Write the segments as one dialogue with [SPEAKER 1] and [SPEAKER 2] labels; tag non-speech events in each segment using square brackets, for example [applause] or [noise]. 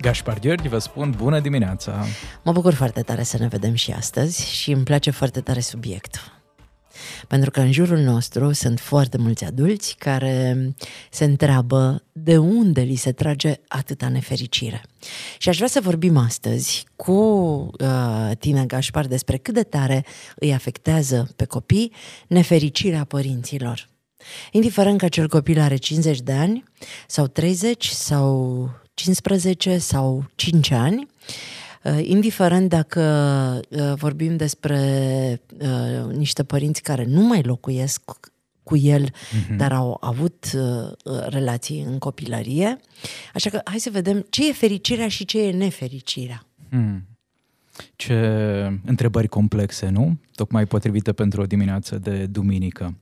[SPEAKER 1] Gaspar Gheorghi, vă spun bună dimineața!
[SPEAKER 2] Mă bucur foarte tare să ne vedem și astăzi și îmi place foarte tare subiectul. Pentru că în jurul nostru sunt foarte mulți adulți care se întreabă de unde li se trage atâta nefericire. Și aș vrea să vorbim astăzi cu uh, tine, Gașpar, despre cât de tare îi afectează pe copii nefericirea părinților. Indiferent că acel copil are 50 de ani, sau 30, sau 15, sau 5 ani, Uh, indiferent dacă uh, vorbim despre uh, niște părinți care nu mai locuiesc cu el, uh-huh. dar au avut relații în copilărie. Așa că hai să vedem ce e fericirea și ce e nefericirea. Hmm.
[SPEAKER 1] Ce întrebări complexe, nu? Tocmai potrivite pentru o dimineață de duminică.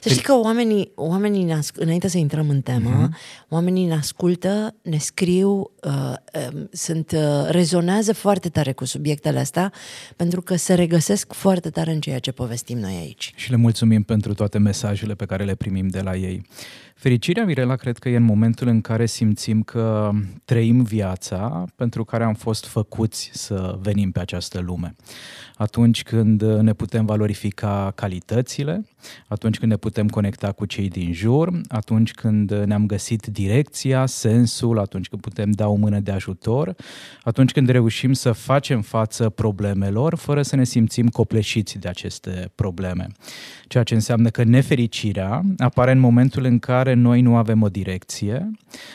[SPEAKER 2] Să știi că oamenii, oamenii ne asc- înainte să intrăm în temă, uh-huh. oamenii ne ascultă, ne scriu, uh, uh, sunt, uh, rezonează foarte tare cu subiectele astea, pentru că se regăsesc foarte tare în ceea ce povestim noi aici.
[SPEAKER 1] Și le mulțumim pentru toate mesajele pe care le primim de la ei. Fericirea, Mirela, cred că e în momentul în care simțim că trăim viața pentru care am fost făcuți să venim pe această lume. Atunci când ne putem valorifica calitățile, atunci când ne putem conecta cu cei din jur, atunci când ne-am găsit direcția, sensul, atunci când putem da o mână de ajutor, atunci când reușim să facem față problemelor fără să ne simțim copleșiți de aceste probleme. Ceea ce înseamnă că nefericirea apare în momentul în care noi nu avem o direcție,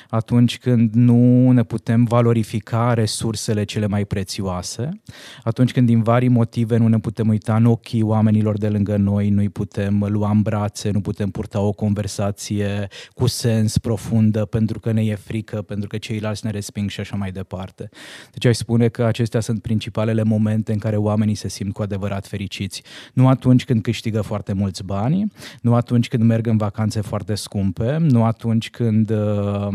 [SPEAKER 1] atunci când nu ne putem valorifica resursele cele mai prețioase, atunci când din vari motive nu ne putem uita în ochii oamenilor de lângă noi, nu-i putem lua în brațe, nu putem purta o conversație cu sens profundă pentru că ne e frică, pentru că ceilalți ne resping și așa mai departe. Deci aș spune că acestea sunt principalele momente în care oamenii se simt cu adevărat fericiți. Nu atunci când câștigă foarte mulți bani, nu atunci când merg în vacanțe foarte scumpe, nu atunci când uh,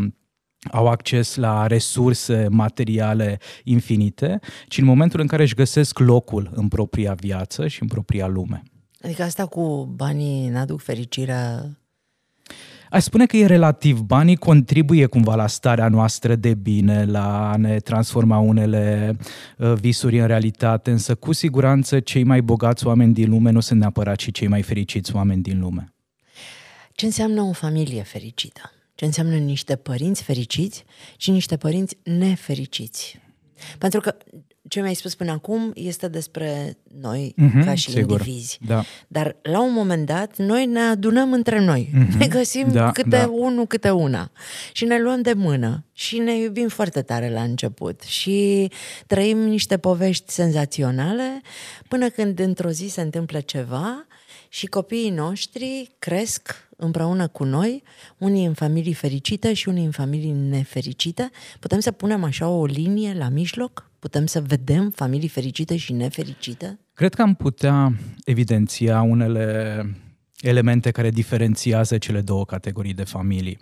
[SPEAKER 1] au acces la resurse materiale infinite, ci în momentul în care își găsesc locul în propria viață și în propria lume.
[SPEAKER 2] Adică asta cu banii n-aduc fericirea
[SPEAKER 1] Aș spune că e relativ. Banii contribuie cumva la starea noastră de bine, la a ne transforma unele uh, visuri în realitate, însă cu siguranță cei mai bogați oameni din lume nu sunt neapărat și cei mai fericiți oameni din lume.
[SPEAKER 2] Ce înseamnă o familie fericită? Ce înseamnă niște părinți fericiți și niște părinți nefericiți? Pentru că ce mi-ai spus până acum este despre noi mm-hmm, ca și sigur, indivizi. Da. Dar la un moment dat noi ne adunăm între noi. Mm-hmm, ne găsim da, câte da. unul, câte una. Și ne luăm de mână. Și ne iubim foarte tare la început. Și trăim niște povești senzaționale până când într-o zi se întâmplă ceva și copiii noștri cresc împreună cu noi, unii în familii fericite și unii în familii nefericite. Putem să punem așa o linie la mijloc? Putem să vedem familii fericite și nefericite?
[SPEAKER 1] Cred că am putea evidenția unele elemente care diferențiază cele două categorii de familii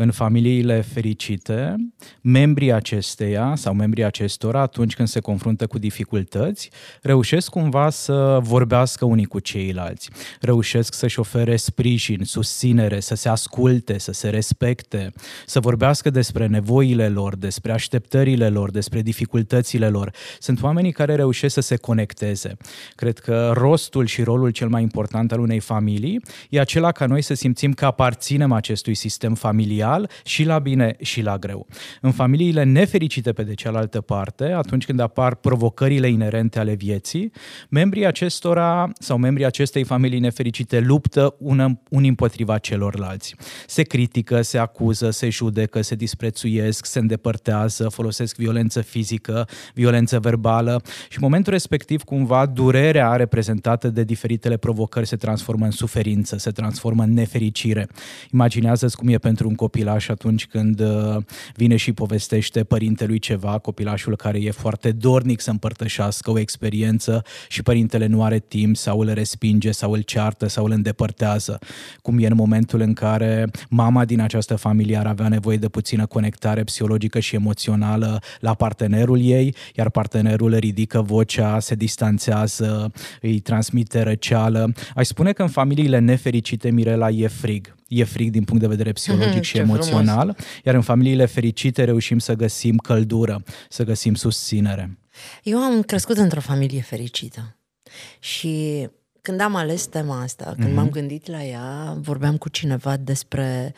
[SPEAKER 1] în familiile fericite, membrii acesteia sau membrii acestora, atunci când se confruntă cu dificultăți, reușesc cumva să vorbească unii cu ceilalți, reușesc să-și ofere sprijin, susținere, să se asculte, să se respecte, să vorbească despre nevoile lor, despre așteptările lor, despre dificultățile lor. Sunt oamenii care reușesc să se conecteze. Cred că rostul și rolul cel mai important al unei familii e acela ca noi să simțim că aparținem acestui sistem familiar real și la bine și la greu. În familiile nefericite pe de cealaltă parte, atunci când apar provocările inerente ale vieții, membrii acestora sau membrii acestei familii nefericite luptă una, unii împotriva celorlalți. Se critică, se acuză, se judecă, se disprețuiesc, se îndepărtează, folosesc violență fizică, violență verbală și în momentul respectiv cumva durerea reprezentată de diferitele provocări se transformă în suferință suferință, se transformă în nefericire. Imaginează-ți cum e pentru un copilaș atunci când uh, vine și povestește părintelui ceva, copilașul care e foarte dornic să împărtășească o experiență și părintele nu are timp sau îl respinge sau îl ceartă sau îl îndepărtează. Cum e în momentul în care mama din această familie ar avea nevoie de puțină conectare psihologică și emoțională la partenerul ei, iar partenerul ridică vocea, se distanțează, îi transmite răceală. Aș spune că în familiile nefericite, Mirela, e frig e frig din punct de vedere psihologic și emoțional, frumos. iar în familiile fericite reușim să găsim căldură, să găsim susținere.
[SPEAKER 2] Eu am crescut într-o familie fericită și când am ales tema asta, când mm-hmm. m-am gândit la ea, vorbeam cu cineva despre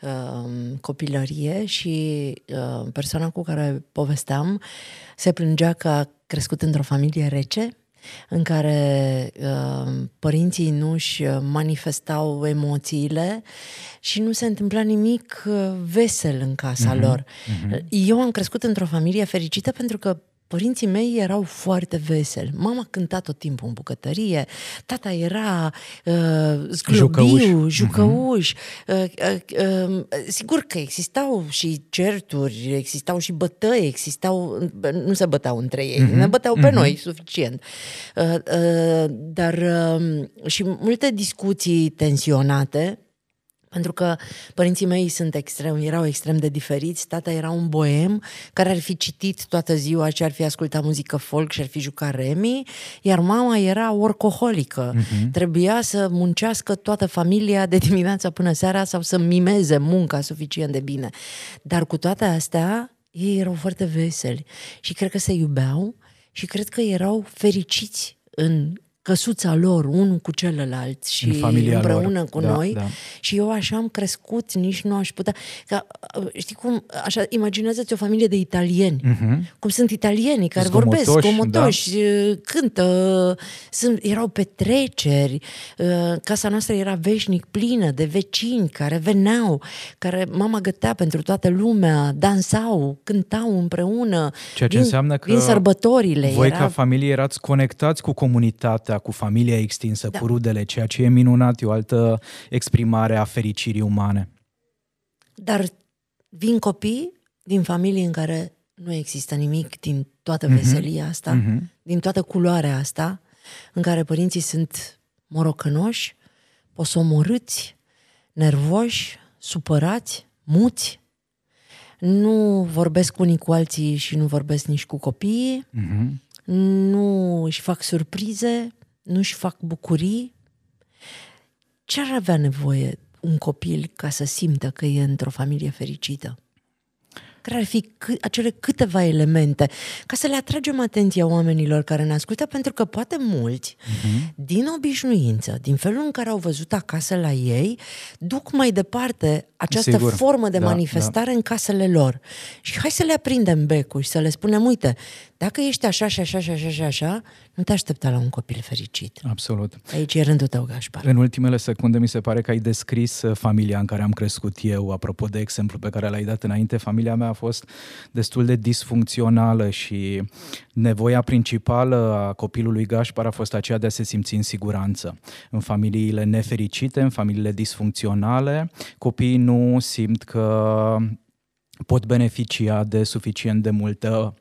[SPEAKER 2] uh, copilărie și uh, persoana cu care povesteam se plângea că a crescut într-o familie rece, în care uh, părinții nu își manifestau emoțiile și nu se întâmpla nimic uh, vesel în casa mm-hmm. lor. Mm-hmm. Eu am crescut într-o familie fericită pentru că Părinții mei erau foarte veseli. Mama cânta tot timpul în bucătărie, tata era uh, zglobiu, jucăuș. Uh-huh. Uh, uh, uh, sigur că existau și certuri, existau și bătăi, existau, nu se băteau între ei, uh-huh. ne băteau pe uh-huh. noi suficient. Uh, uh, dar uh, și multe discuții tensionate pentru că părinții mei sunt extrem, erau extrem de diferiți. Tata era un boem care ar fi citit toată ziua și ar fi ascultat muzică folk și ar fi jucat remi, iar mama era orcoholică. Uh-huh. Trebuia să muncească toată familia de dimineața până seara sau să mimeze munca suficient de bine. Dar cu toate astea, ei erau foarte veseli și cred că se iubeau și cred că erau fericiți în căsuța lor, unul cu celălalt și în împreună lor. cu da, noi. Da. Și eu așa am crescut, nici nu aș putea... Ca, știi cum, așa, imaginează-ți o familie de italieni, uh-huh. cum sunt italienii care vorbesc, comotoși, da. cântă, sunt, erau petreceri, uh, casa noastră era veșnic plină de vecini care veneau, care mama gătea pentru toată lumea, dansau, cântau împreună.
[SPEAKER 1] Ceea ce din, înseamnă că
[SPEAKER 2] din sărbătorile.
[SPEAKER 1] Voi era... ca familie erați conectați cu comunitatea cu familia extinsă, da. cu rudele, ceea ce e minunat, e o altă exprimare a fericirii umane.
[SPEAKER 2] Dar vin copii din familii în care nu există nimic din toată mhm. veselia asta, mm-hmm. din toată culoarea asta, în care părinții sunt morocănoși, posomorâți, nervoși, supărați, muți, nu vorbesc unii cu alții și nu vorbesc nici cu copiii, mm-hmm. nu își fac surprize, nu-și fac bucurii, ce ar avea nevoie un copil ca să simtă că e într-o familie fericită? care ar fi c- acele câteva elemente, ca să le atragem atenția oamenilor care ne ascultă, pentru că poate mulți, uh-huh. din obișnuință, din felul în care au văzut acasă la ei, duc mai departe această Sigur. formă de da, manifestare da. în casele lor. Și hai să le aprindem becul și să le spunem, uite, dacă ești așa și așa și așa și așa, nu te aștepta la un copil fericit.
[SPEAKER 1] Absolut.
[SPEAKER 2] Aici e rândul tău, Gașpar.
[SPEAKER 1] În ultimele secunde mi se pare că ai descris uh, familia în care am crescut eu, apropo de exemplu pe care l-ai dat înainte. Familia mea a fost destul de disfuncțională și nevoia principală a copilului Gașpar a fost aceea de a se simți în siguranță. În familiile nefericite, în familiile disfuncționale, copiii nu simt că pot beneficia de suficient de multă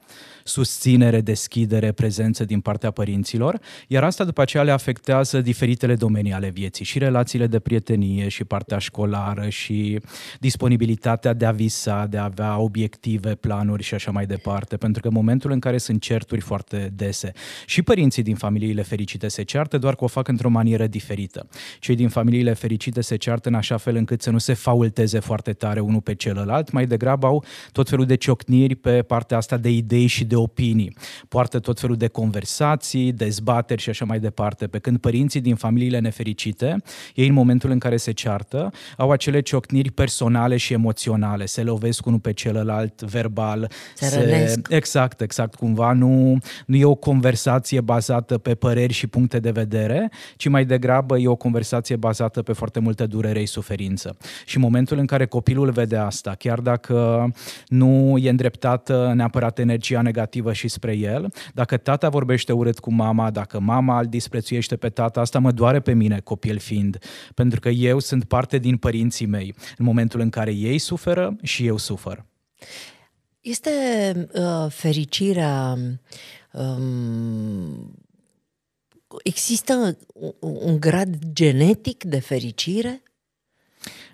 [SPEAKER 1] susținere, deschidere, prezență din partea părinților, iar asta după aceea le afectează diferitele domenii ale vieții, și relațiile de prietenie, și partea școlară, și disponibilitatea de a visa, de a avea obiective, planuri și așa mai departe, pentru că în momentul în care sunt certuri foarte dese și părinții din familiile fericite se ceartă, doar că o fac într-o manieră diferită. Cei din familiile fericite se ceartă în așa fel încât să nu se faulteze foarte tare unul pe celălalt, mai degrabă au tot felul de ciocniri pe partea asta de idei și de de opinii, poartă tot felul de conversații, dezbateri și așa mai departe, pe când părinții din familiile nefericite, ei în momentul în care se ceartă, au acele ciocniri personale și emoționale, se lovesc unul pe celălalt verbal.
[SPEAKER 2] Se, se
[SPEAKER 1] Exact, exact, cumva nu, nu e o conversație bazată pe păreri și puncte de vedere, ci mai degrabă e o conversație bazată pe foarte multă durere și suferință. Și în momentul în care copilul vede asta, chiar dacă nu e îndreptată neapărat energia negativă negativă și spre el, dacă tata vorbește urât cu mama, dacă mama îl disprețuiește pe tata, asta mă doare pe mine, copil fiind, pentru că eu sunt parte din părinții mei. În momentul în care ei suferă și eu sufer.
[SPEAKER 2] Este uh, fericirea um, există un, un grad genetic de fericire?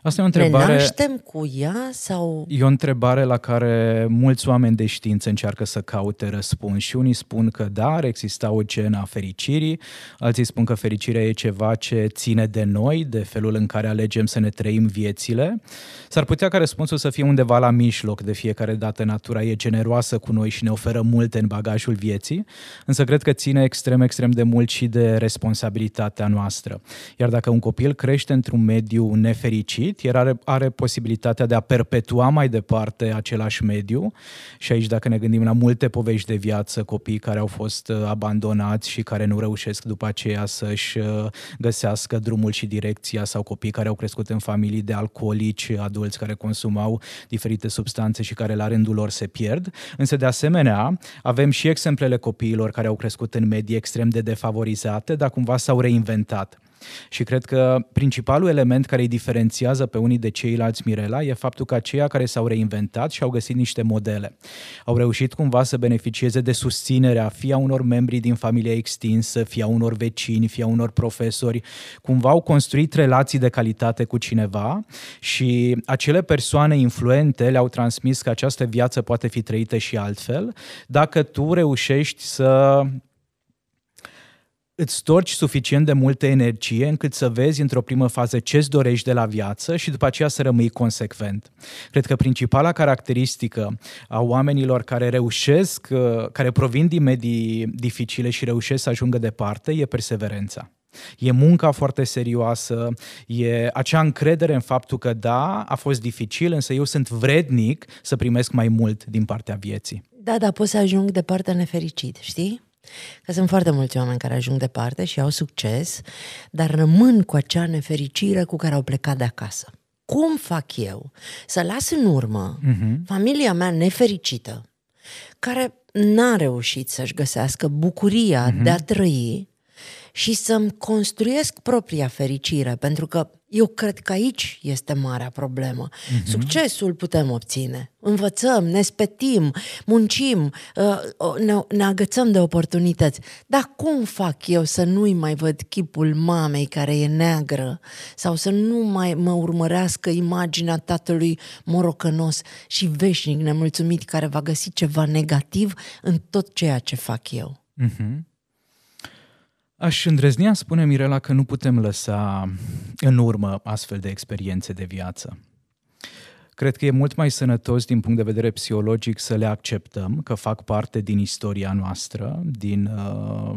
[SPEAKER 1] Asta e o întrebare...
[SPEAKER 2] Ne naștem cu ea sau...
[SPEAKER 1] E o întrebare la care mulți oameni de știință încearcă să caute răspuns și unii spun că da, ar exista o genă a fericirii, alții spun că fericirea e ceva ce ține de noi, de felul în care alegem să ne trăim viețile. S-ar putea ca răspunsul să fie undeva la mijloc, de fiecare dată natura e generoasă cu noi și ne oferă multe în bagajul vieții, însă cred că ține extrem, extrem de mult și de responsabilitatea noastră. Iar dacă un copil crește într-un mediu nefericit, diferit, el are, are posibilitatea de a perpetua mai departe același mediu și aici dacă ne gândim la multe povești de viață, copii care au fost uh, abandonați și care nu reușesc după aceea să-și uh, găsească drumul și direcția sau copii care au crescut în familii de alcoolici, adulți care consumau diferite substanțe și care la rândul lor se pierd, însă de asemenea avem și exemplele copiilor care au crescut în medii extrem de defavorizate, dar cumva s-au reinventat. Și cred că principalul element care îi diferențiază pe unii de ceilalți Mirela e faptul că aceia care s-au reinventat și au găsit niște modele. Au reușit cumva să beneficieze de susținerea fie a unor membri din familia extinsă, fie a unor vecini, fie a unor profesori, cumva au construit relații de calitate cu cineva și acele persoane influente le-au transmis că această viață poate fi trăită și altfel, dacă tu reușești să îți storci suficient de multă energie încât să vezi într-o primă fază ce-ți dorești de la viață și după aceea să rămâi consecvent. Cred că principala caracteristică a oamenilor care reușesc, uh, care provin din medii dificile și reușesc să ajungă departe, e perseverența. E munca foarte serioasă, e acea încredere în faptul că da, a fost dificil, însă eu sunt vrednic să primesc mai mult din partea vieții.
[SPEAKER 2] Da, dar pot să ajung departe nefericit, știi? Că sunt foarte mulți oameni care ajung departe și au succes, dar rămân cu acea nefericire cu care au plecat de acasă. Cum fac eu să las în urmă uh-huh. familia mea nefericită, care n-a reușit să-și găsească bucuria uh-huh. de a trăi și să-mi construiesc propria fericire, pentru că eu cred că aici este marea problemă. Uh-huh. Succesul putem obține. Învățăm, ne spetim, muncim, uh, ne, ne agățăm de oportunități. Dar cum fac eu să nu-i mai văd chipul mamei care e neagră sau să nu mai mă urmărească imaginea tatălui morocănos și veșnic nemulțumit care va găsi ceva negativ în tot ceea ce fac eu? Uh-huh.
[SPEAKER 1] Aș îndrăznea spune Mirela că nu putem lăsa în urmă astfel de experiențe de viață. Cred că e mult mai sănătos din punct de vedere psihologic să le acceptăm, că fac parte din istoria noastră, din uh,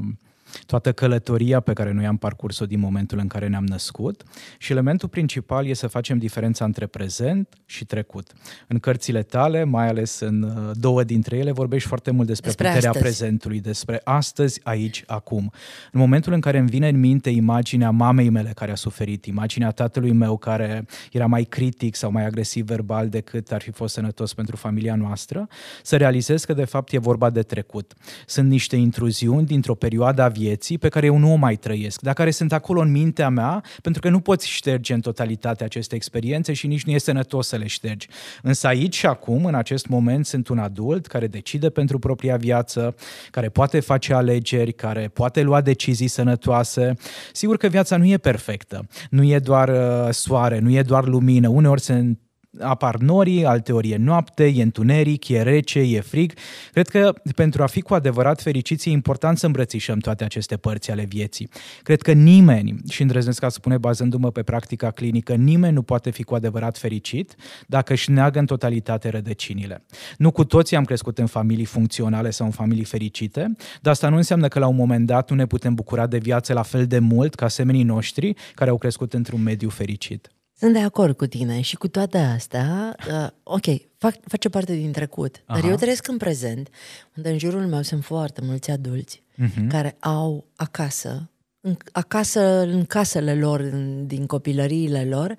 [SPEAKER 1] toată călătoria pe care noi am parcurs-o din momentul în care ne-am născut și elementul principal e să facem diferența între prezent și trecut. În cărțile tale, mai ales în uh, două dintre ele, vorbești foarte mult despre, despre puterea astăzi. prezentului, despre astăzi, aici, acum. În momentul în care îmi vine în minte imaginea mamei mele care a suferit, imaginea tatălui meu care era mai critic sau mai agresiv verbal decât ar fi fost sănătos pentru familia noastră, să realizez că de fapt e vorba de trecut. Sunt niște intruziuni dintr-o perioadă a vieții pe care eu nu o mai trăiesc, dar care sunt acolo în mintea mea, pentru că nu poți șterge în totalitate aceste experiențe și nici nu e sănătos să le ștergi. Însă aici și acum, în acest moment, sunt un adult care decide pentru propria viață, care poate face alegeri, care poate lua decizii sănătoase. Sigur că viața nu e perfectă, nu e doar uh, soare, nu e doar lumină, uneori sunt apar norii, alteori e noapte, e întuneric, e rece, e frig. Cred că pentru a fi cu adevărat fericiți e important să îmbrățișăm toate aceste părți ale vieții. Cred că nimeni, și îndrăznesc ca să spune bazându-mă pe practica clinică, nimeni nu poate fi cu adevărat fericit dacă își neagă în totalitate rădăcinile. Nu cu toții am crescut în familii funcționale sau în familii fericite, dar asta nu înseamnă că la un moment dat nu ne putem bucura de viață la fel de mult ca semenii noștri care au crescut într-un mediu fericit.
[SPEAKER 2] Sunt de acord cu tine și cu toate astea, uh, ok, fac, face parte din trecut, Aha. dar eu trăiesc în prezent, unde în jurul meu sunt foarte mulți adulți uh-huh. care au acasă, în, acasă, în casele lor, în, din copilăriile lor,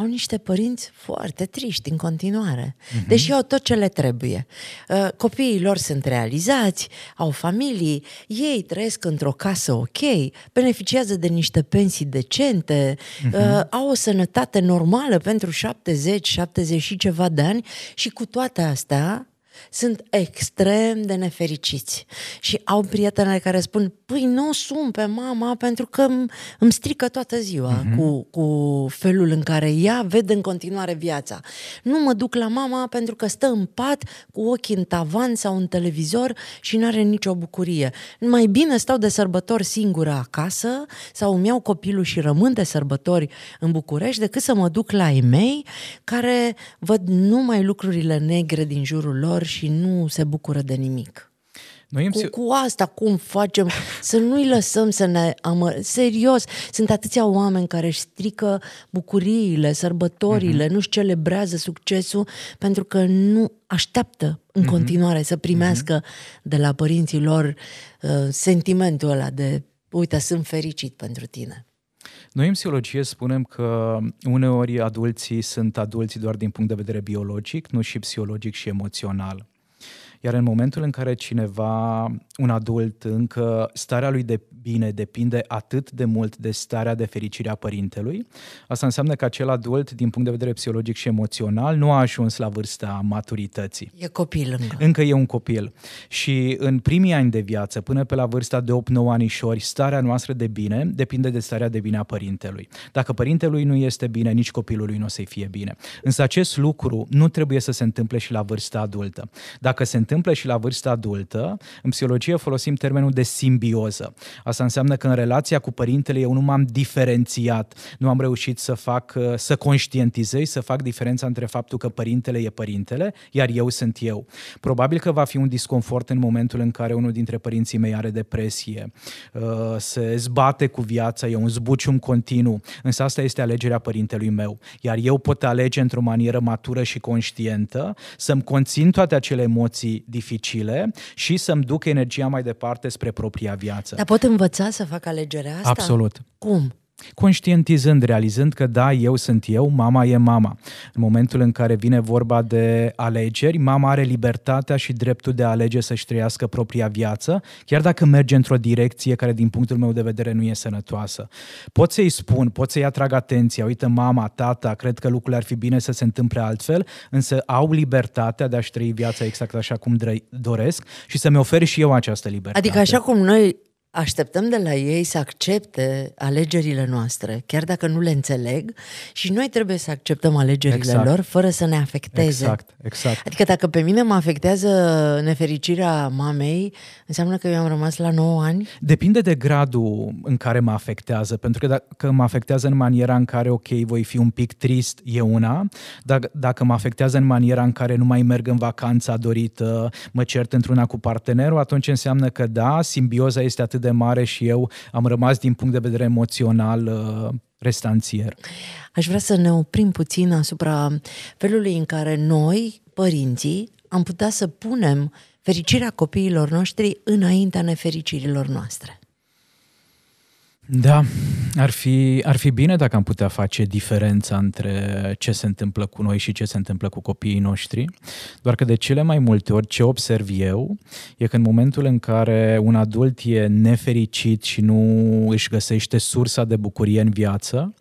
[SPEAKER 2] au niște părinți foarte triști în continuare, uh-huh. deși au tot ce le trebuie. Uh, copiii lor sunt realizați, au familii, ei trăiesc într-o casă ok, beneficiază de niște pensii decente, uh-huh. au o sănătate normală pentru 70, 70 și ceva de ani și cu toate astea sunt extrem de nefericiți și au prietenele care spun, păi nu sun pe mama pentru că îmi strică toată ziua uh-huh. cu, cu felul în care ea vede în continuare viața. Nu mă duc la mama pentru că stă în pat cu ochii în tavan sau în televizor și nu are nicio bucurie. Mai bine stau de sărbători singură acasă sau îmi iau copilul și rămân de sărbători în București decât să mă duc la ei mei care văd numai lucrurile negre din jurul lor și nu se bucură de nimic. Noi cu, cu asta cum facem să nu-i lăsăm să ne amă... Serios, sunt atâția oameni care își strică bucuriile, sărbătorile, uh-huh. nu-și celebrează succesul pentru că nu așteaptă în uh-huh. continuare să primească uh-huh. de la părinții lor uh, sentimentul ăla de uite, sunt fericit pentru tine.
[SPEAKER 1] Noi în psihologie spunem că uneori adulții sunt adulți doar din punct de vedere biologic, nu și psihologic și emoțional. Iar în momentul în care cineva, un adult, încă starea lui de bine depinde atât de mult de starea de fericire a părintelui, asta înseamnă că acel adult, din punct de vedere psihologic și emoțional, nu a ajuns la vârsta maturității.
[SPEAKER 2] E copil încă.
[SPEAKER 1] Încă e un copil. Și în primii ani de viață, până pe la vârsta de 8-9 anișori, starea noastră de bine depinde de starea de bine a părintelui. Dacă părintelui nu este bine, nici copilului nu o să-i fie bine. Însă acest lucru nu trebuie să se întâmple și la vârsta adultă. Dacă se întâmplă și la vârsta adultă, în psihologie folosim termenul de simbioză. Asta înseamnă că în relația cu părintele eu nu m-am diferențiat, nu am reușit să fac, să conștientizez, să fac diferența între faptul că părintele e părintele, iar eu sunt eu. Probabil că va fi un disconfort în momentul în care unul dintre părinții mei are depresie, uh, se zbate cu viața, e un zbucium continuu, însă asta este alegerea părintelui meu. Iar eu pot alege într-o manieră matură și conștientă să-mi conțin toate acele emoții dificile și să-mi duc energia mai departe spre propria viață.
[SPEAKER 2] Dar pot învăța să fac alegerea asta?
[SPEAKER 1] Absolut.
[SPEAKER 2] Cum?
[SPEAKER 1] Conștientizând, realizând că da, eu sunt eu, mama e mama. În momentul în care vine vorba de alegeri, mama are libertatea și dreptul de a alege să-și trăiască propria viață, chiar dacă merge într-o direcție care din punctul meu de vedere nu e sănătoasă. Pot să-i spun, pot să-i atrag atenția, uite mama, tata, cred că lucrurile ar fi bine să se întâmple altfel, însă au libertatea de a-și trăi viața exact așa cum doresc și să-mi oferi și eu această libertate.
[SPEAKER 2] Adică așa cum noi așteptăm de la ei să accepte alegerile noastre, chiar dacă nu le înțeleg, și noi trebuie să acceptăm alegerile exact. lor fără să ne afecteze.
[SPEAKER 1] Exact, exact.
[SPEAKER 2] Adică dacă pe mine mă afectează nefericirea mamei, înseamnă că eu am rămas la 9 ani?
[SPEAKER 1] Depinde de gradul în care mă afectează, pentru că dacă mă afectează în maniera în care, ok, voi fi un pic trist, e una, dacă, dacă mă afectează în maniera în care nu mai merg în vacanța dorită, mă cert într-una cu partenerul, atunci înseamnă că da, simbioza este atât atât de mare și eu am rămas din punct de vedere emoțional uh, restanțier.
[SPEAKER 2] Aș vrea să ne oprim puțin asupra felului în care noi, părinții, am putea să punem fericirea copiilor noștri înaintea nefericirilor noastre.
[SPEAKER 1] Da, ar fi, ar fi bine dacă am putea face diferența între ce se întâmplă cu noi și ce se întâmplă cu copiii noștri, doar că de cele mai multe ori ce observ eu e că în momentul în care un adult e nefericit și nu își găsește sursa de bucurie în viață,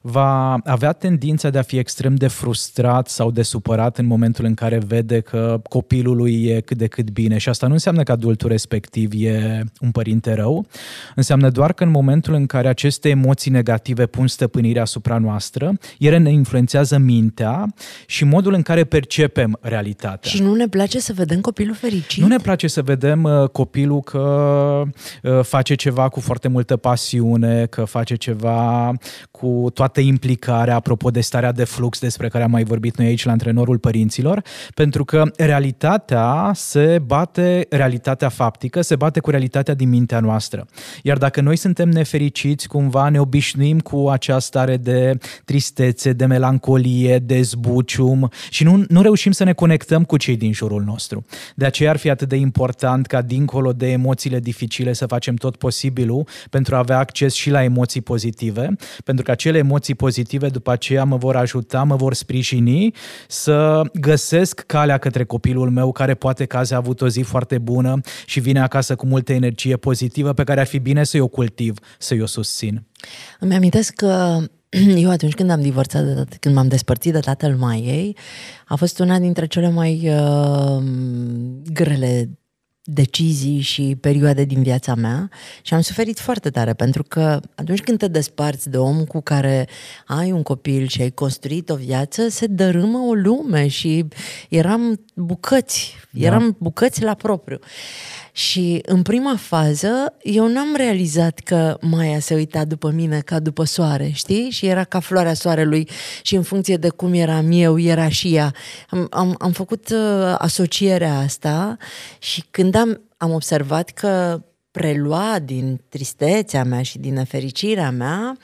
[SPEAKER 1] va avea tendința de a fi extrem de frustrat sau de supărat în momentul în care vede că copilul lui e cât de cât bine. Și asta nu înseamnă că adultul respectiv e un părinte rău, înseamnă doar că în momentul în care aceste emoții negative pun stăpânirea asupra noastră, ele ne influențează mintea și modul în care percepem realitatea.
[SPEAKER 2] Și nu ne place să vedem copilul fericit?
[SPEAKER 1] Nu ne place să vedem uh, copilul că uh, face ceva cu foarte multă pasiune, că face ceva cu toată toată implicarea, apropo de starea de flux despre care am mai vorbit noi aici la antrenorul părinților, pentru că realitatea se bate, realitatea faptică se bate cu realitatea din mintea noastră. Iar dacă noi suntem nefericiți, cumva ne obișnuim cu acea stare de tristețe, de melancolie, de zbucium și nu, nu reușim să ne conectăm cu cei din jurul nostru. De aceea ar fi atât de important ca dincolo de emoțiile dificile să facem tot posibilul pentru a avea acces și la emoții pozitive, pentru că acele emoții emoții pozitive după aceea mă vor ajuta, mă vor sprijini să găsesc calea către copilul meu care poate că azi a avut o zi foarte bună și vine acasă cu multă energie pozitivă pe care ar fi bine să-i o cultiv, să-i o susțin.
[SPEAKER 2] Îmi amintesc că [clears throat] eu atunci când am divorțat, de tat- când m-am despărțit de tatăl Maiei, a fost una dintre cele mai uh, grele decizii și perioade din viața mea și am suferit foarte tare pentru că atunci când te desparți de om cu care ai un copil și ai construit o viață, se dărâmă o lume și eram bucăți, eram da. bucăți la propriu. Și în prima fază eu n-am realizat că Maia se uita după mine ca după soare, știi? Și era ca floarea soarelui și în funcție de cum eram eu, era și ea. Am, am, am făcut uh, asocierea asta și când am, am observat că prelua din tristețea mea și din nefericirea mea,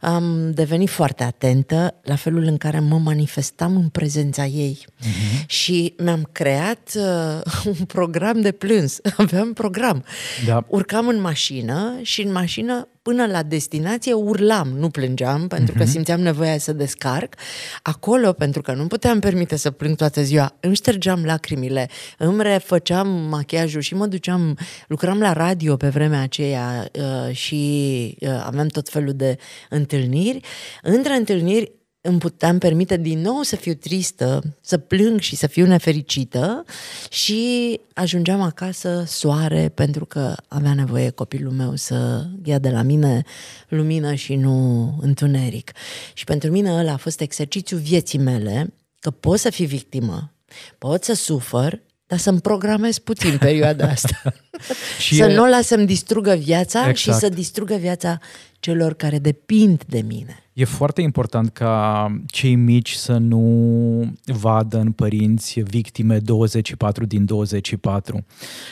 [SPEAKER 2] am devenit foarte atentă la felul în care mă manifestam în prezența ei. Uh-huh. Și mi-am creat uh, [laughs] un program de plâns. [laughs] Aveam program. Da. Urcam în mașină și în mașină până la destinație urlam, nu plângeam, pentru uh-huh. că mhm. simțeam nevoia să descarc. Acolo, pentru că nu puteam permite să plâng toată ziua, îmi ștergeam lacrimile, îmi refăceam machiajul și mă duceam, lucram la radio pe vremea aceea uh, și uh, aveam tot felul de întâlniri. Între întâlniri îmi puteam permite din nou să fiu tristă, să plâng și să fiu nefericită și ajungeam acasă soare pentru că avea nevoie copilul meu să ia de la mine lumină și nu întuneric. Și pentru mine ăla a fost exercițiul vieții mele, că pot să fii victimă, pot să sufăr, dar să-mi programez puțin perioada asta. [laughs] și să e... nu o las să-mi distrugă viața exact. și să distrugă viața celor care depind de mine.
[SPEAKER 1] E foarte important ca cei mici să nu vadă în părinți victime 24 din 24.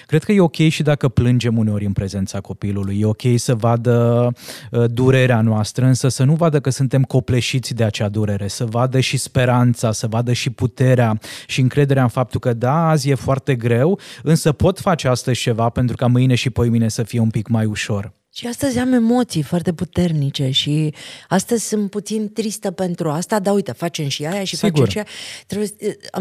[SPEAKER 1] Cred că e ok și dacă plângem uneori în prezența copilului. E ok să vadă uh, durerea noastră, însă să nu vadă că suntem copleșiți de acea durere, să vadă și speranța, să vadă și puterea și încrederea în faptul că da, azi e foarte greu, însă pot face astăzi ceva pentru ca mâine și poimine să fie un pic mai ușor.
[SPEAKER 2] Și astăzi am emoții foarte puternice și astăzi sunt puțin tristă pentru asta, dar uite, facem și aia și Sigur. facem și aia. Trebuie,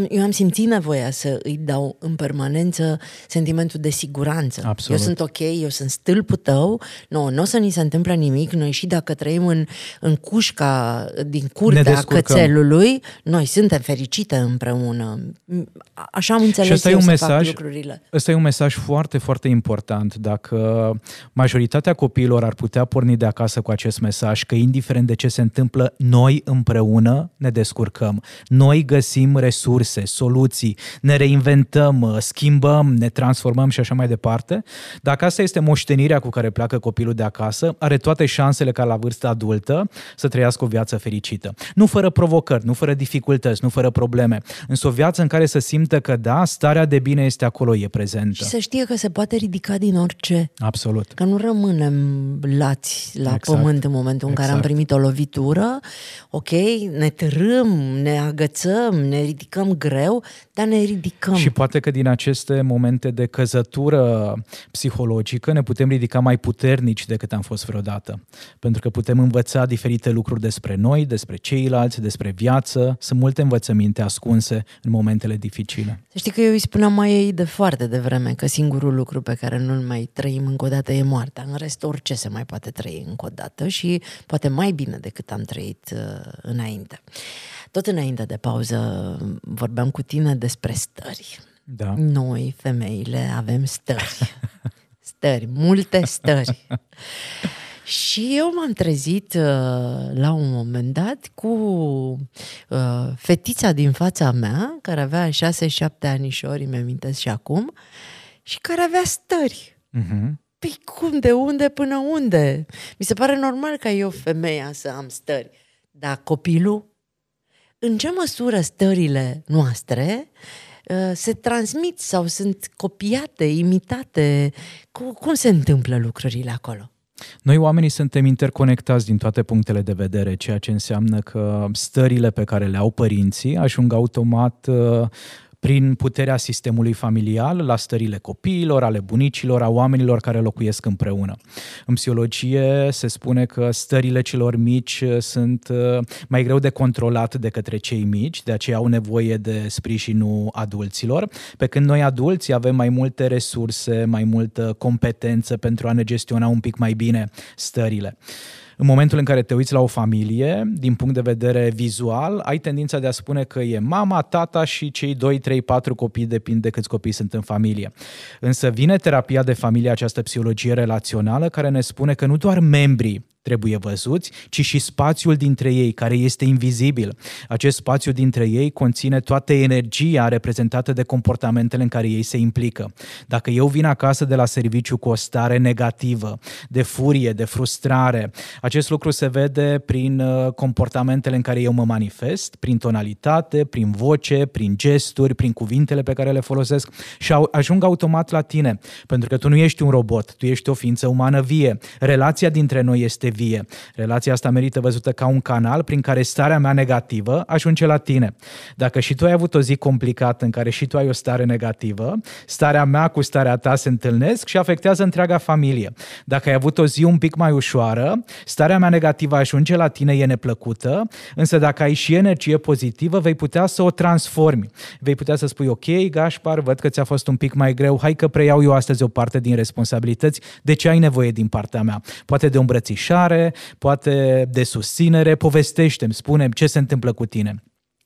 [SPEAKER 2] eu am simțit nevoia să îi dau în permanență sentimentul de siguranță.
[SPEAKER 1] Absolut.
[SPEAKER 2] Eu sunt ok, eu sunt stâlpul tău, nu, nu o să ni se întâmple nimic, noi și dacă trăim în, în cușca din curtea cățelului, noi suntem fericite împreună. Așa am înțeles eu
[SPEAKER 1] un
[SPEAKER 2] să
[SPEAKER 1] mesaj,
[SPEAKER 2] fac lucrurile.
[SPEAKER 1] Ăsta e un mesaj foarte, foarte important. Dacă majoritatea copiilor ar putea porni de acasă cu acest mesaj că indiferent de ce se întâmplă, noi împreună ne descurcăm. Noi găsim resurse, soluții, ne reinventăm, schimbăm, ne transformăm și așa mai departe. Dacă asta este moștenirea cu care pleacă copilul de acasă, are toate șansele ca la vârstă adultă să trăiască o viață fericită. Nu fără provocări, nu fără dificultăți, nu fără probleme, însă o viață în care să simtă că da, starea de bine este acolo, e prezentă. Și
[SPEAKER 2] să știe că se poate ridica din orice.
[SPEAKER 1] Absolut.
[SPEAKER 2] Că nu rămâne suntem lați la exact. pământ în momentul în exact. care am exact. primit o lovitură, ok, ne târâm, ne agățăm, ne ridicăm greu, dar ne ridicăm.
[SPEAKER 1] Și poate că din aceste momente de căzătură psihologică ne putem ridica mai puternici decât am fost vreodată. Pentru că putem învăța diferite lucruri despre noi, despre ceilalți, despre viață. Sunt multe învățăminte ascunse în momentele dificile.
[SPEAKER 2] Să știi că eu îi spuneam mai ei de foarte devreme că singurul lucru pe care nu-l mai trăim încă o dată e moartea. În rest, orice se mai poate trăi încă o dată și poate mai bine decât am trăit uh, înainte. Tot înainte de pauză vorbeam cu tine despre stări.
[SPEAKER 1] Da.
[SPEAKER 2] Noi, femeile, avem stări. stări, multe stări. Și eu m-am trezit uh, la un moment dat cu uh, fetița din fața mea, care avea 6-7 anișori, mi amintesc și acum, și care avea stări. Uh-huh. Păi cum, de unde până unde? Mi se pare normal ca eu, femeia, să am stări. Dar copilul, în ce măsură stările noastre uh, se transmit sau sunt copiate, imitate? Cum se întâmplă lucrurile acolo?
[SPEAKER 1] Noi oamenii suntem interconectați din toate punctele de vedere, ceea ce înseamnă că stările pe care le au părinții ajung automat uh, prin puterea sistemului familial la stările copiilor, ale bunicilor, a oamenilor care locuiesc împreună. În psihologie se spune că stările celor mici sunt mai greu de controlat de către cei mici, de aceea au nevoie de sprijinul adulților, pe când noi adulți avem mai multe resurse, mai multă competență pentru a ne gestiona un pic mai bine stările. În momentul în care te uiți la o familie, din punct de vedere vizual, ai tendința de a spune că e mama, tata și cei 2, 3, 4 copii, depinde de câți copii sunt în familie. Însă vine terapia de familie, această psihologie relațională, care ne spune că nu doar membrii trebuie văzuți, ci și spațiul dintre ei, care este invizibil. Acest spațiu dintre ei conține toată energia reprezentată de comportamentele în care ei se implică. Dacă eu vin acasă de la serviciu cu o stare negativă, de furie, de frustrare, acest lucru se vede prin uh, comportamentele în care eu mă manifest, prin tonalitate, prin voce, prin gesturi, prin cuvintele pe care le folosesc și ajung automat la tine, pentru că tu nu ești un robot, tu ești o ființă umană vie. Relația dintre noi este vie. Relația asta merită văzută ca un canal prin care starea mea negativă ajunge la tine. Dacă și tu ai avut o zi complicată în care și tu ai o stare negativă, starea mea cu starea ta se întâlnesc și afectează întreaga familie. Dacă ai avut o zi un pic mai ușoară, starea mea negativă ajunge la tine, e neplăcută, însă dacă ai și energie pozitivă, vei putea să o transformi. Vei putea să spui, ok, Gașpar, văd că ți-a fost un pic mai greu, hai că preiau eu astăzi o parte din responsabilități, de ce ai nevoie din partea mea? Poate de o îmbrățișare, poate de susținere, povestește-mi, spune ce se întâmplă cu tine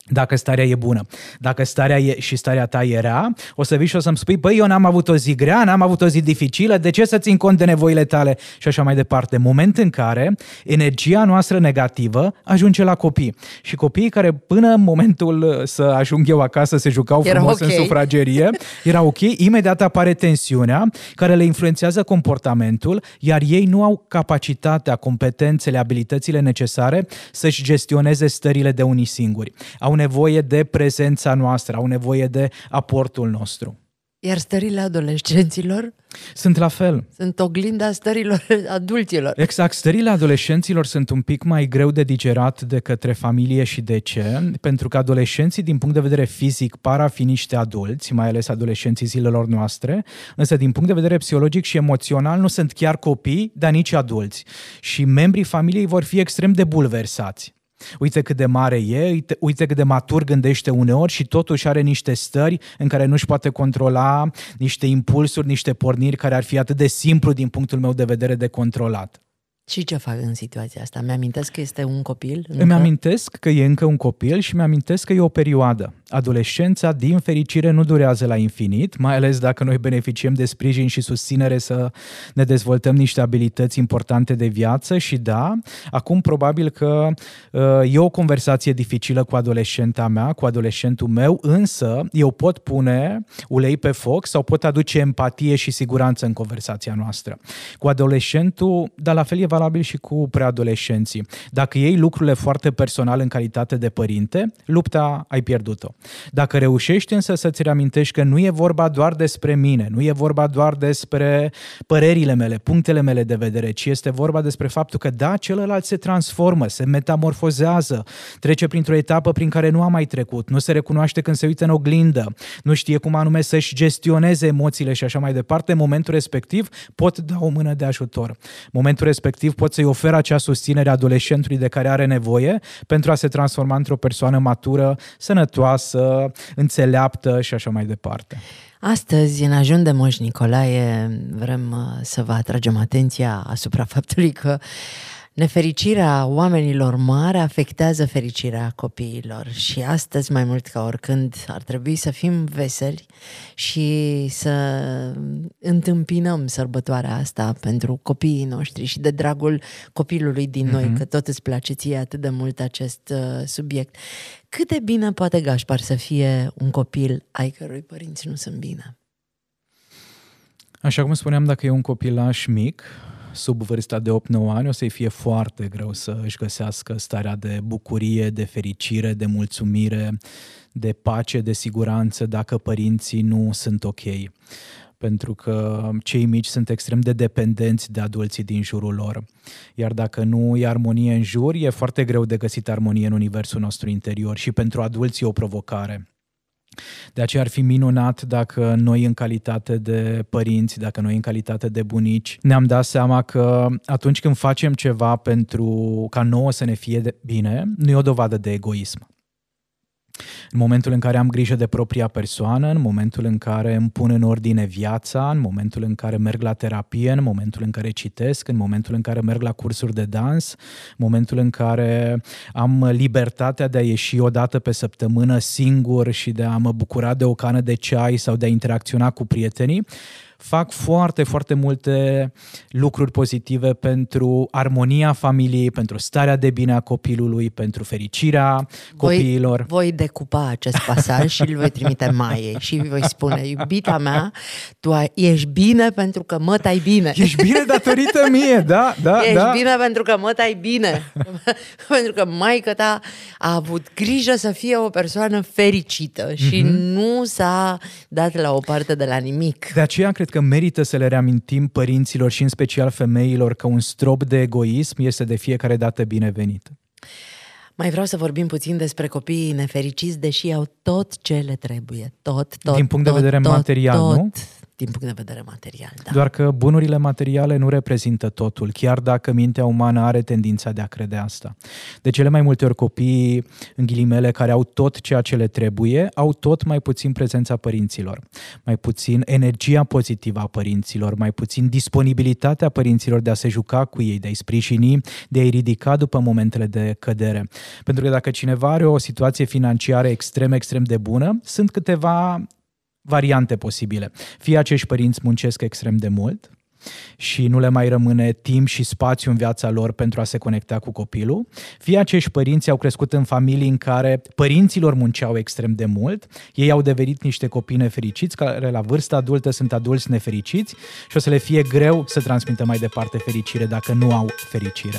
[SPEAKER 1] dacă starea e bună. Dacă starea e și starea ta e rea, o să vii și o să-mi spui, băi, eu n-am avut o zi grea, n-am avut o zi dificilă, de ce să țin cont de nevoile tale și așa mai departe. Moment în care energia noastră negativă ajunge la copii. Și copiii care până în momentul să ajung eu acasă se jucau era frumos okay. în sufragerie, [laughs] era ok, imediat apare tensiunea care le influențează comportamentul, iar ei nu au capacitatea, competențele, abilitățile necesare să-și gestioneze stările de unii singuri. Au au nevoie de prezența noastră, au nevoie de aportul nostru.
[SPEAKER 2] Iar stările adolescenților?
[SPEAKER 1] Sunt la fel.
[SPEAKER 2] Sunt oglinda stărilor [laughs] adulților.
[SPEAKER 1] Exact. Stările adolescenților sunt un pic mai greu de digerat de către familie și de ce? Pentru că adolescenții, din punct de vedere fizic, par a fi niște adulți, mai ales adolescenții zilelor noastre, însă din punct de vedere psihologic și emoțional nu sunt chiar copii, dar nici adulți. Și membrii familiei vor fi extrem de bulversați. Uite cât de mare e, uite, uite cât de matur gândește uneori și totuși are niște stări în care nu-și poate controla niște impulsuri, niște porniri care ar fi atât de simplu din punctul meu de vedere de controlat.
[SPEAKER 2] Și ce fac în situația asta? Mi-amintesc că este un copil?
[SPEAKER 1] Încă? Îmi amintesc că e încă un copil și mi-amintesc că e o perioadă. Adolescența, din fericire, nu durează la infinit, mai ales dacă noi beneficiem de sprijin și susținere să ne dezvoltăm niște abilități importante de viață și da, acum probabil că uh, e o conversație dificilă cu adolescenta mea, cu adolescentul meu, însă eu pot pune ulei pe foc sau pot aduce empatie și siguranță în conversația noastră. Cu adolescentul, dar la fel e valabil și cu preadolescenții. Dacă iei lucrurile foarte personal în calitate de părinte, lupta ai pierdut-o. Dacă reușești însă să-ți reamintești că nu e vorba doar despre mine, nu e vorba doar despre părerile mele, punctele mele de vedere, ci este vorba despre faptul că da, celălalt se transformă, se metamorfozează, trece printr-o etapă prin care nu a mai trecut, nu se recunoaște când se uită în oglindă, nu știe cum anume să-și gestioneze emoțiile și așa mai departe, în momentul respectiv pot da o mână de ajutor. Momentul respectiv pot să-i ofer acea susținere adolescentului de care are nevoie pentru a se transforma într-o persoană matură, sănătoasă, frumoasă, înțeleaptă și așa mai departe.
[SPEAKER 2] Astăzi, în Ajun de Moș Nicolae, vrem uh, să vă atragem atenția asupra faptului că Nefericirea oamenilor mari afectează fericirea copiilor și astăzi mai mult ca oricând ar trebui să fim veseli și să întâmpinăm sărbătoarea asta pentru copiii noștri și de dragul copilului din noi, mm-hmm. că tot îți place ție atât de mult acest uh, subiect. Cât de bine poate Gașpar să fie un copil ai cărui părinți nu sunt bine?
[SPEAKER 1] Așa cum spuneam, dacă e un copilaș mic, sub vârsta de 8-9 ani, o să-i fie foarte greu să își găsească starea de bucurie, de fericire, de mulțumire, de pace, de siguranță, dacă părinții nu sunt ok. Pentru că cei mici sunt extrem de dependenți de adulții din jurul lor. Iar dacă nu e armonie în jur, e foarte greu de găsit armonie în universul nostru interior și pentru adulți e o provocare. De aceea ar fi minunat dacă noi în calitate de părinți, dacă noi în calitate de bunici, ne-am dat seama că atunci când facem ceva pentru ca nouă să ne fie de bine, nu e o dovadă de egoism. În momentul în care am grijă de propria persoană, în momentul în care îmi pun în ordine viața, în momentul în care merg la terapie, în momentul în care citesc, în momentul în care merg la cursuri de dans, în momentul în care am libertatea de a ieși o dată pe săptămână singur și de a mă bucura de o cană de ceai sau de a interacționa cu prietenii, fac foarte, foarte multe lucruri pozitive pentru armonia familiei, pentru starea de bine a copilului, pentru fericirea voi, copiilor.
[SPEAKER 2] Voi decupa acest pasaj și îl voi trimite Maiei și îi voi spune, iubita mea, tu ai, ești bine pentru că mă tai bine.
[SPEAKER 1] Ești bine datorită mie, da, da, [laughs]
[SPEAKER 2] Ești
[SPEAKER 1] da.
[SPEAKER 2] bine pentru că mă tai bine. [laughs] pentru că maica ta a avut grijă să fie o persoană fericită și mm-hmm. nu s-a dat la o parte de la nimic.
[SPEAKER 1] De aceea cred că merită să le reamintim părinților și în special femeilor că un strop de egoism este de fiecare dată binevenit.
[SPEAKER 2] Mai vreau să vorbim puțin despre copiii nefericiți, deși au tot ce le trebuie. Tot, tot,
[SPEAKER 1] Din punct
[SPEAKER 2] tot,
[SPEAKER 1] de vedere
[SPEAKER 2] tot,
[SPEAKER 1] material,
[SPEAKER 2] tot,
[SPEAKER 1] nu?
[SPEAKER 2] Din punct de vedere material. Da.
[SPEAKER 1] Doar că bunurile materiale nu reprezintă totul, chiar dacă mintea umană are tendința de a crede asta. De cele mai multe ori copiii, în ghilimele, care au tot ceea ce le trebuie, au tot mai puțin prezența părinților, mai puțin energia pozitivă a părinților, mai puțin disponibilitatea părinților de a se juca cu ei, de a-i sprijini, de a-i ridica după momentele de cădere. Pentru că dacă cineva are o situație financiară extrem, extrem de bună, sunt câteva variante posibile. Fie acești părinți muncesc extrem de mult și nu le mai rămâne timp și spațiu în viața lor pentru a se conecta cu copilul, fie acești părinți au crescut în familii în care părinților munceau extrem de mult, ei au devenit niște copii nefericiți care la vârsta adultă sunt adulți nefericiți și o să le fie greu să transmită mai departe fericire dacă nu au fericire.